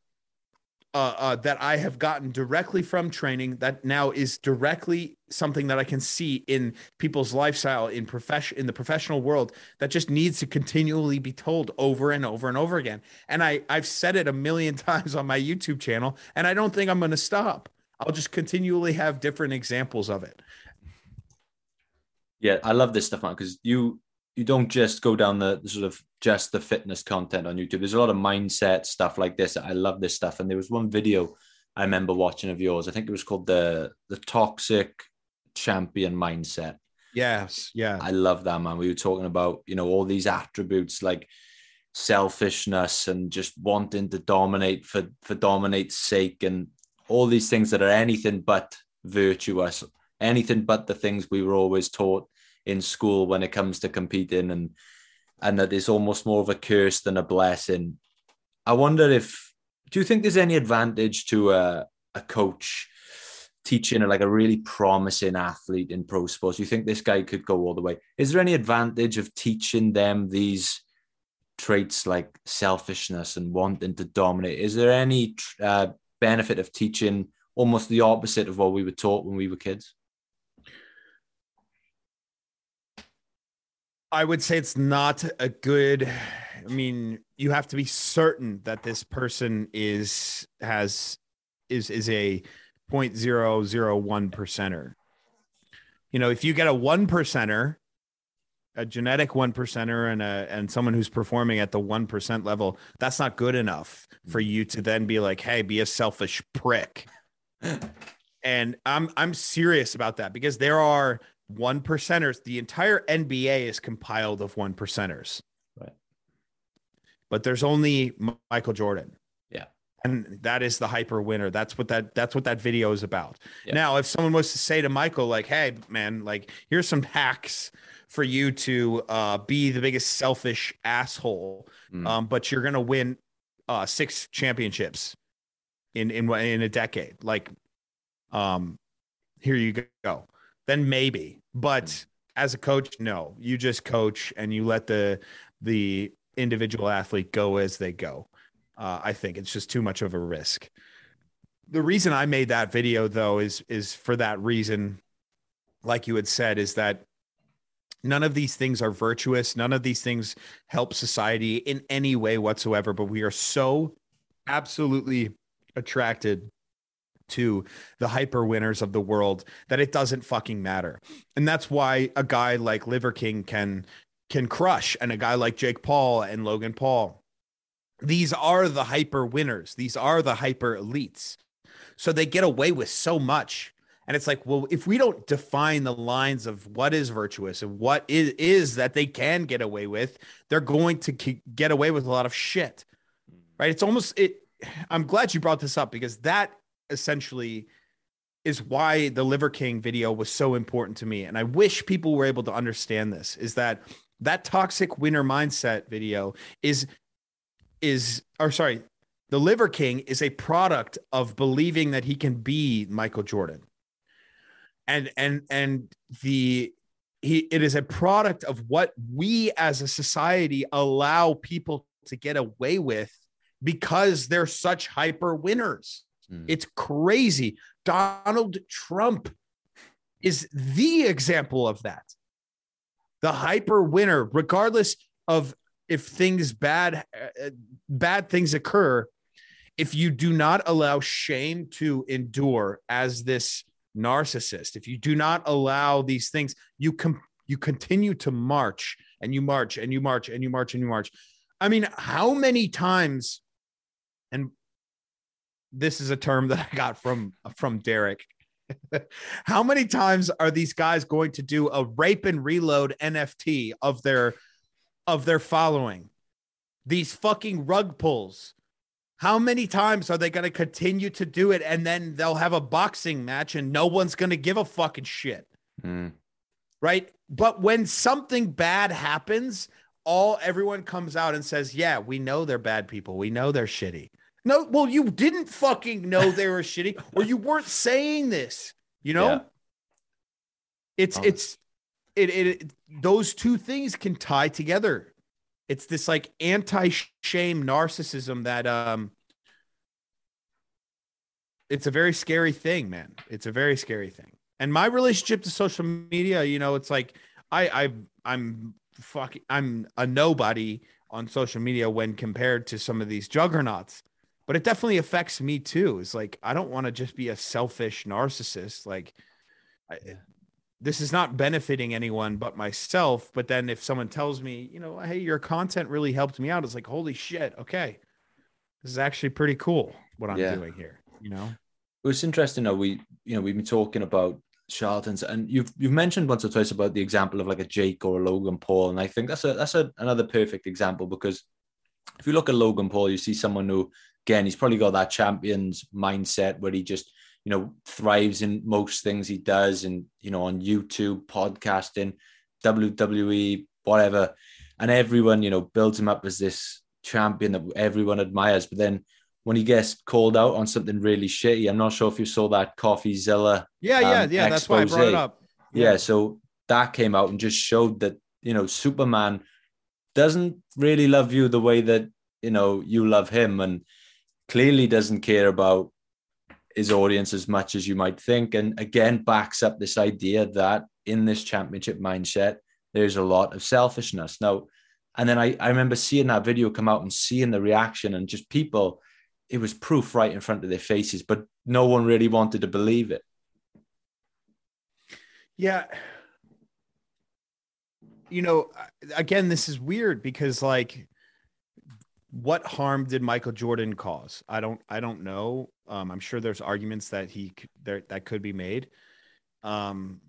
uh, uh, that I have gotten directly from training that now is directly something that I can see in people's lifestyle in profession in the professional world that just needs to continually be told over and over and over again. And I I've said it a million times on my YouTube channel, and I don't think I'm going to stop. I'll just continually have different examples of it. Yeah, I love this stuff, man, because you you don't just go down the, sort of just the fitness content on YouTube. There's a lot of mindset stuff like this. I love this stuff. And there was one video I remember watching of yours. I think it was called the the toxic champion mindset. Yes, yeah. I love that man. We were talking about, you know, all these attributes like selfishness and just wanting to dominate for for dominate's sake and all these things that are anything but virtuous, anything but the things we were always taught in school when it comes to competing and and that it's almost more of a curse than a blessing. I wonder if do you think there's any advantage to a, a coach teaching like a really promising athlete in pro sports? You think this guy could go all the way? Is there any advantage of teaching them these traits like selfishness and wanting to dominate? Is there any uh, benefit of teaching almost the opposite of what we were taught when we were kids? I would say it's not a good. I mean, you have to be certain that this person is has is is a 0.001 percenter. You know, if you get a one percenter, a genetic one percenter, and a and someone who's performing at the one percent level, that's not good enough for you to then be like, hey, be a selfish prick. and I'm I'm serious about that because there are one percenters. The entire NBA is compiled of one percenters. Right. But there's only Michael Jordan. Yeah. And that is the hyper winner. That's what that that's what that video is about. Yeah. Now, if someone was to say to Michael, like, hey, man, like, here's some hacks for you to uh, be the biggest selfish asshole, Mm. um, but you're gonna win uh, six championships in in in a decade. Like, um, here you go then maybe. But as a coach, no. You just coach and you let the the individual athlete go as they go. Uh, I think it's just too much of a risk. The reason I made that video though is is for that reason, like you had said, is that none of these things are virtuous. None of these things help society in any way whatsoever. But we are so absolutely attracted to the hyper winners of the world that it doesn't fucking matter. And that's why a guy like Liver King can can crush and a guy like Jake Paul and Logan Paul. These are the hyper winners. These are the hyper elites. So they get away with so much. And it's like, well, if we don't define the lines of what is virtuous and what is, is that they can get away with, they're going to get away with a lot of shit. Mm. Right? It's almost it I'm glad you brought this up because that essentially is why the Liver King video was so important to me. And I wish people were able to understand this is that that toxic winner mindset video is, is, or sorry, the Liver King is a product of believing that he can be Michael Jordan. And, and, and the, he, it is a product of what we as a society allow people to get away with because they're such hyper winners. Mm. It's crazy. Donald Trump is the example of that. The hyper winner, regardless of if things bad uh, bad things occur if you do not allow shame to endure as this narcissist if you do not allow these things you com- you continue to march and you march and you march and you march and you march i mean how many times and this is a term that i got from from derek. How many times are these guys going to do a rape and reload nft of their of their following? These fucking rug pulls. How many times are they going to continue to do it and then they'll have a boxing match and no one's going to give a fucking shit? Mm. right? But when something bad happens all everyone comes out and says yeah we know they're bad people. We know they're shitty no well you didn't fucking know they were shitty or you weren't saying this you know Yeah. it's Oh. it's it, it it those two things can tie together it's this like anti-shame narcissism that um it's a very scary thing man it's a very scary thing and my relationship to social media you know it's like i i i'm fucking i'm a nobody on social media when compared to some of these juggernauts but it definitely affects me too it's like i don't want to just be a selfish narcissist like I, this is not benefiting anyone but myself but then if someone tells me you know hey your content really helped me out it's like holy shit okay this is actually pretty cool what i'm Yeah. doing here you know it's interesting though. We, you know, we've been talking about charlatans, and you've you've mentioned once or twice about the example of like a Jake or a Logan Paul, and I think that's a that's a, another perfect example because if you look at Logan Paul, you see someone who, again, he's probably got that champion's mindset where he just, you know, thrives in most things he does, and you know, on YouTube, podcasting, WWE, whatever, and everyone, you know, builds him up as this champion that everyone admires, but then when he gets called out on something really shitty. I'm not sure if you saw that CoffeeZilla. yeah yeah um, yeah that's why i brought it expose. up Yeah. so that came out and just showed that you know Superman doesn't really love you the way that you know you love him, and clearly doesn't care about his audience as much as you might think. And again, backs up this idea that in this championship mindset, there's a lot of selfishness. Now, and then I, I remember seeing that video come out and seeing the reaction and just people, it was proof right in front of their faces, but no one really wanted to believe it. Yeah. You know, again, this is weird because like what harm did Michael Jordan cause? I don't I don't know. Um I'm sure there's arguments that he there that could be made. Um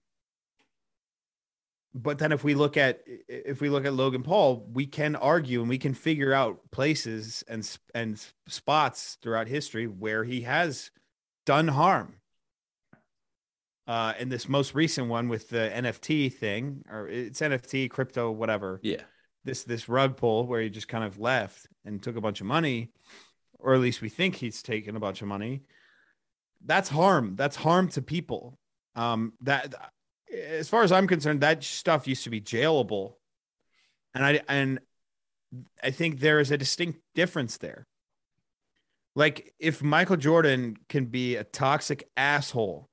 but then if we look at if we look at Logan Paul, we can argue and we can figure out places and and spots throughout history where he has done harm uh, and this most recent one with the NFT thing, or it's NFT, crypto, whatever. Yeah. This this rug pull where he just kind of left and took a bunch of money, or at least we think he's taken a bunch of money. That's harm. That's harm to people. Um, that, as far as I'm concerned, that stuff used to be jailable, and I and I think there is a distinct difference there. Like if Michael Jordan can be a toxic asshole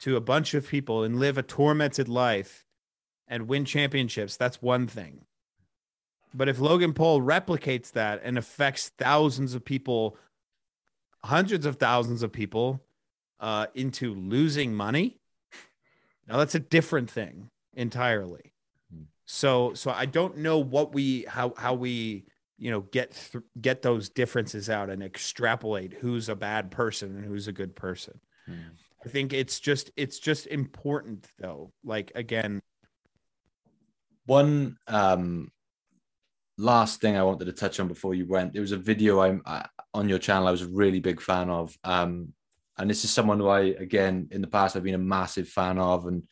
to a bunch of people and live a tormented life and win championships, that's one thing. But if Logan Paul replicates that and affects thousands of people, hundreds of thousands of people uh, into losing money, now that's a different thing entirely. So, so I don't know what we how how we you know get th- get those differences out and extrapolate who's a bad person and who's a good person. I think it's just it's just important though. Like again, One um, last thing I wanted to touch on before you went, there was a video I'm I, on your channel I was a really big fan of, um, and this is someone who I again in the past I've been a massive fan of, and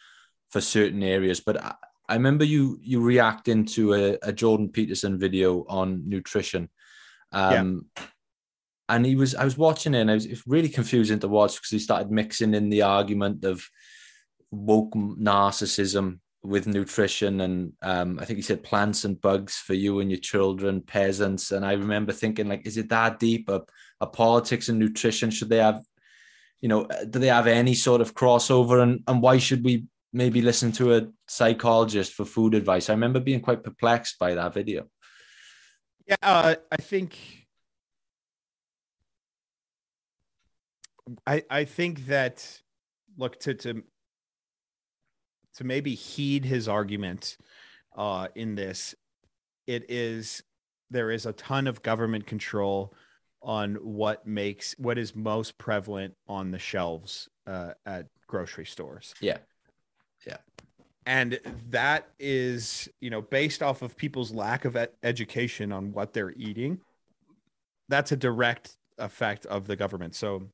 for certain areas. But I, I remember you you reacting to a, a Jordan Peterson video on nutrition. Um, And he was, I was watching it, and it was, it was really confusing to watch because he started mixing in the argument of woke narcissism with nutrition and um, I think he said plants and bugs for you and your children, peasants. And I remember thinking, like, is it that deep? Are politics and nutrition should they have, you know, do they have any sort of crossover? And and why should we maybe listen to a psychologist for food advice? I remember being quite perplexed by that video. Yeah, uh, I think. I I think that look to to to maybe heed his argument uh, in this. It is there is a ton of government control on what makes what is most prevalent on the shelves uh, at grocery stores. Yeah. Yeah. And that is, you know, based off of people's lack of education on what they're eating. That's a direct effect of the government. So,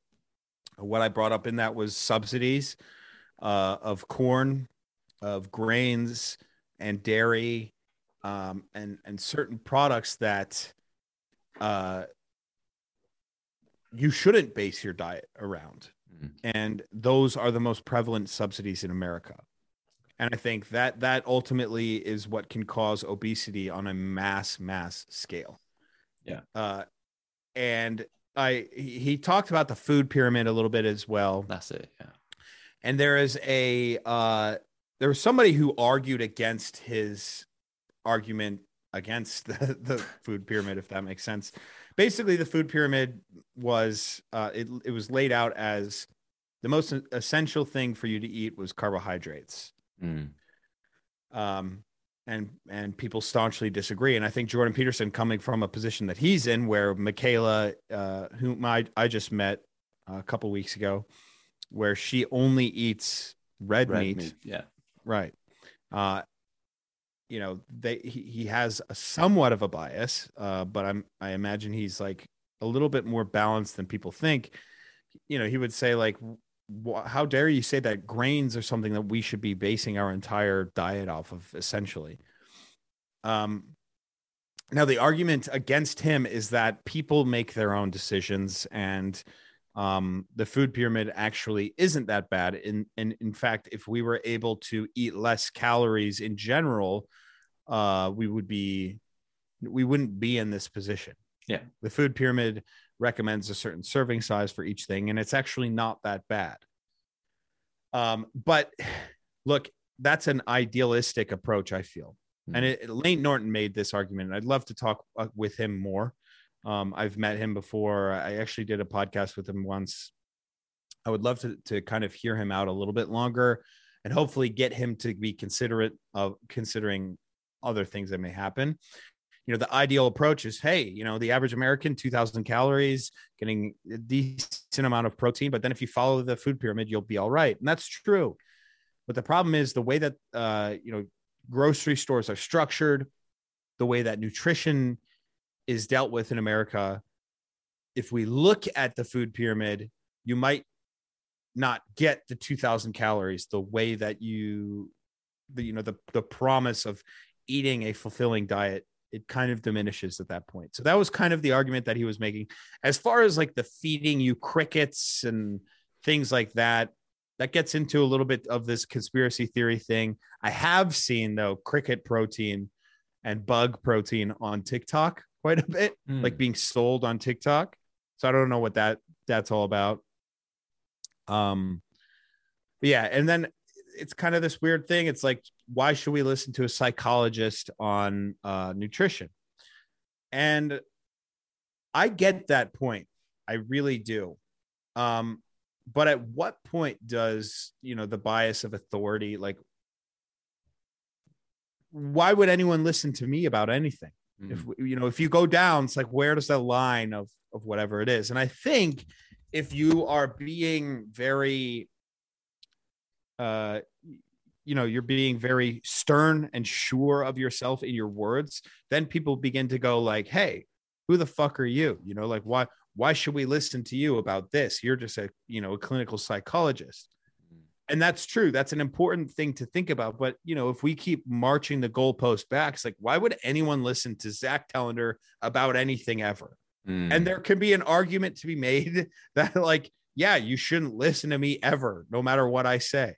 what I brought up in that was subsidies uh, of corn, of grains, and dairy, um, and and certain products that uh, you shouldn't base your diet around. And those are the most prevalent subsidies in America. And I think that that ultimately is what can cause obesity on a mass mass scale. Yeah. Uh, and I he, he talked about the food pyramid a little bit as well. That's it. Yeah. And there is a uh, there was somebody who argued against his argument against the, the food pyramid, if that makes sense. Basically, the food pyramid was uh, it, it was laid out as the most essential thing for you to eat was carbohydrates. Mm. Um, and and people staunchly disagree. And I think Jordan Peterson, coming from a position that he's in, where Mikhaila, uh, whom I, I just met a couple weeks ago, where she only eats red, Red meat, meat, yeah. Right? Uh, you know, they he, he has a somewhat of a bias, uh, but I'm I imagine he's like a little bit more balanced than people think. You know, he would say like, "How dare you say that grains are something that we should be basing our entire diet off of?" Essentially, um, now the argument against him is that people make their own decisions and um, the food pyramid actually isn't that bad. And, in in fact, if we were able to eat less calories in general, uh, we would be we wouldn't be in this position. Yeah. The food pyramid recommends a certain serving size for each thing, and it's actually not that bad. Um, but look, that's an idealistic approach, I feel. And it, Layne Norton made this argument, and I'd love to talk uh, with him more. Um, I've met him before. I actually did a podcast with him once. I would love to to kind of hear him out a little bit longer, and hopefully get him to be considerate of considering other things that may happen. You know, the ideal approach is, hey, you know, the average American, two thousand calories, getting a decent amount of protein, but then if you follow the food pyramid, you'll be all right, and that's true. But the problem is the way that uh, you know grocery stores are structured, the way that nutrition is dealt with in America, if we look at the food pyramid, you might not get the 2000 calories the way that you the you know the the promise of eating a fulfilling diet it kind of diminishes at that point. So that was kind of the argument that he was making. As far as like the feeding you crickets and things like that that gets into a little bit of this conspiracy theory thing. I have seen though cricket protein and bug protein on tiktok quite a bit Hmm. like being sold on tiktok. So i don't know what that that's all about. Um yeah and then it's kind of this weird thing. It's like why should we listen to a psychologist on uh nutrition? And i get that point. I really do. Um but at what point does you know the bias of authority like why would anyone listen to me about anything if you know if you go down it's like where does that line of of whatever it is? And i think if you are being very uh you know you're being very stern and sure of yourself in your words then people begin to go like hey who the fuck are you? You know like why why should we listen to you about this? You're just a you know a clinical psychologist and that's true. That's an important thing to think about. But you know if we keep marching the goalpost back it's like why would anyone listen to zack telander about anything ever? Mm. and there can be an argument to be made that like yeah you shouldn't listen to me ever no matter what i say.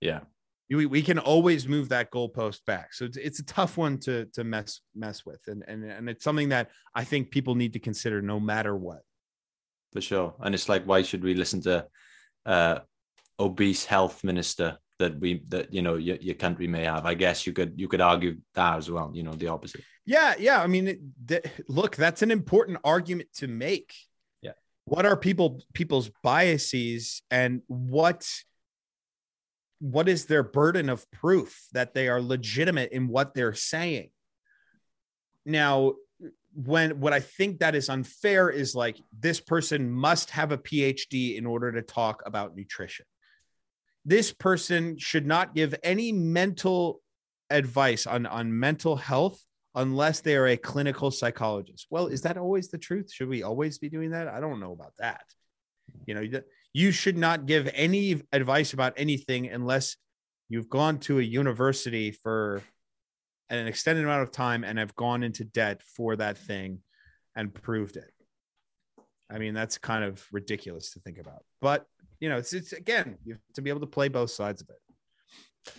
Yeah. We, we can always move that goalpost back. So it's, it's a tough one to to mess mess with. And, and and it's something that i think people need to consider no matter what. For sure. And it's like, why should we listen to uh, obese health minister that we that you know your, your country may have. I guess you could you could argue that as well. You know, the opposite. Yeah, yeah. I mean, th- look, that's an important argument to make. Yeah. What are people people's biases and what what is their burden of proof that they are legitimate in what they're saying? Now, when what I think that is unfair is like this person must have a PhD in order to talk about nutrition. This person should not give any mental advice on on mental health unless they are a clinical psychologist. Well, is that always the truth? Should we always be doing that? I don't know about that. You know, you- should not give any advice about anything unless you've gone to a university for an extended amount of time and have gone into debt for that thing and proved it. I mean, that's kind of ridiculous to think about. But, you know, it's, it's again, you have to be able to play both sides of it.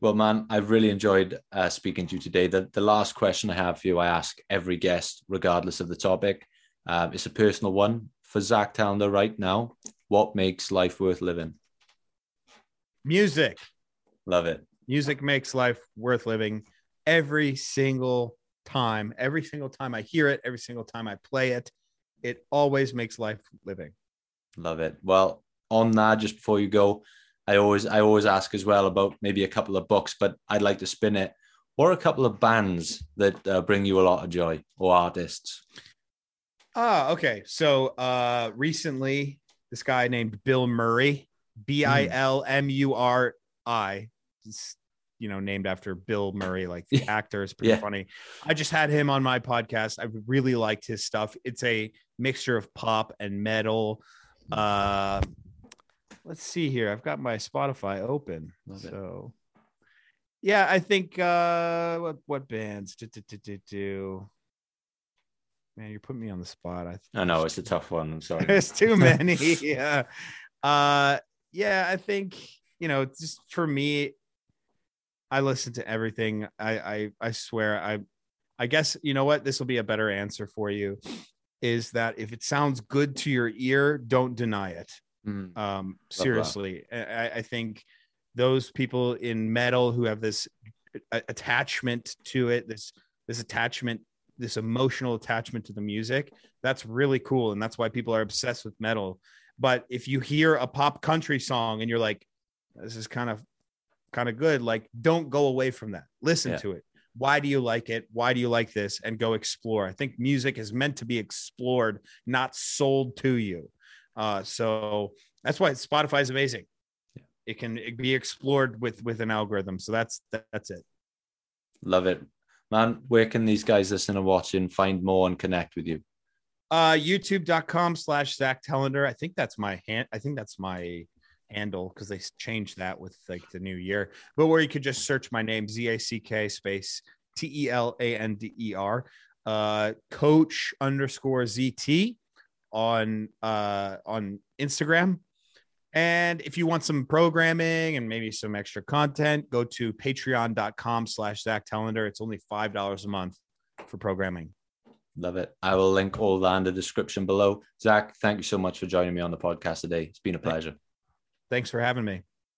Well, man, I've really enjoyed uh, speaking to you today. The, the last question I have for you, I ask every guest, regardless of the topic. Um, it's a personal one for Zack Telander right now. What makes life worth living? Music. Love it. Music makes life worth living every single time. Every single time I hear it, every single time I play it, it always makes life living. Love it. Well, on that, just before you go, I always I always ask as well about maybe a couple of books, but I'd like to spin it. Or a couple of bands that uh, bring you a lot of joy or artists? Ah, okay. So uh recently this guy named Bilmuri, B I L M U R I, you know, named after Bill Murray, like the actor is pretty Yeah. funny. I just had him on my podcast. I really liked his stuff. It's a mixture of pop and metal. Uh let's see here. I've got my Spotify open. Love it. so yeah, I think uh what what bands do, do, do, do, do. Man, you're putting me on the spot. I I know it's a tough one. I'm sorry. there's too many. yeah. Uh yeah, I think, you know, just for me, I listen to everything. I I I swear I I guess you know what? This will be a better answer for you. Is that if it sounds good to your ear, don't deny it. Mm, Um, seriously, I, I- think those people in metal who have this attachment to it, this this attachment, this emotional attachment to the music, that's really cool, and that's why people are obsessed with metal. But if you hear a pop country song and you're like, "This is kind of kind of good," like, don't go away from that. Listen Yeah. to it. Why do you like it? Why do you like this? And go explore. I think music is meant to be explored, not sold to you. Uh, so that's why Spotify is amazing. Yeah. It can be explored with with an algorithm. So that's that's it. Love it. Man, where can these guys listen and watch and find more and connect with you? Uh, YouTube.com slash Zack Telander. I think that's my hand. I think that's my handle because they changed that with like the new year. But where you could just search my name, Z A C K space T E L A N D E R, uh, Coach underscore ZT on uh on Instagram. And if you want some programming and maybe some extra content, go to patreon.com slash Zack Telander. It's only $5 a month for programming. Love it. I will link all that in the description below. Zack, thank you so much for joining me on the podcast today. It's been a pleasure. Thanks for having me.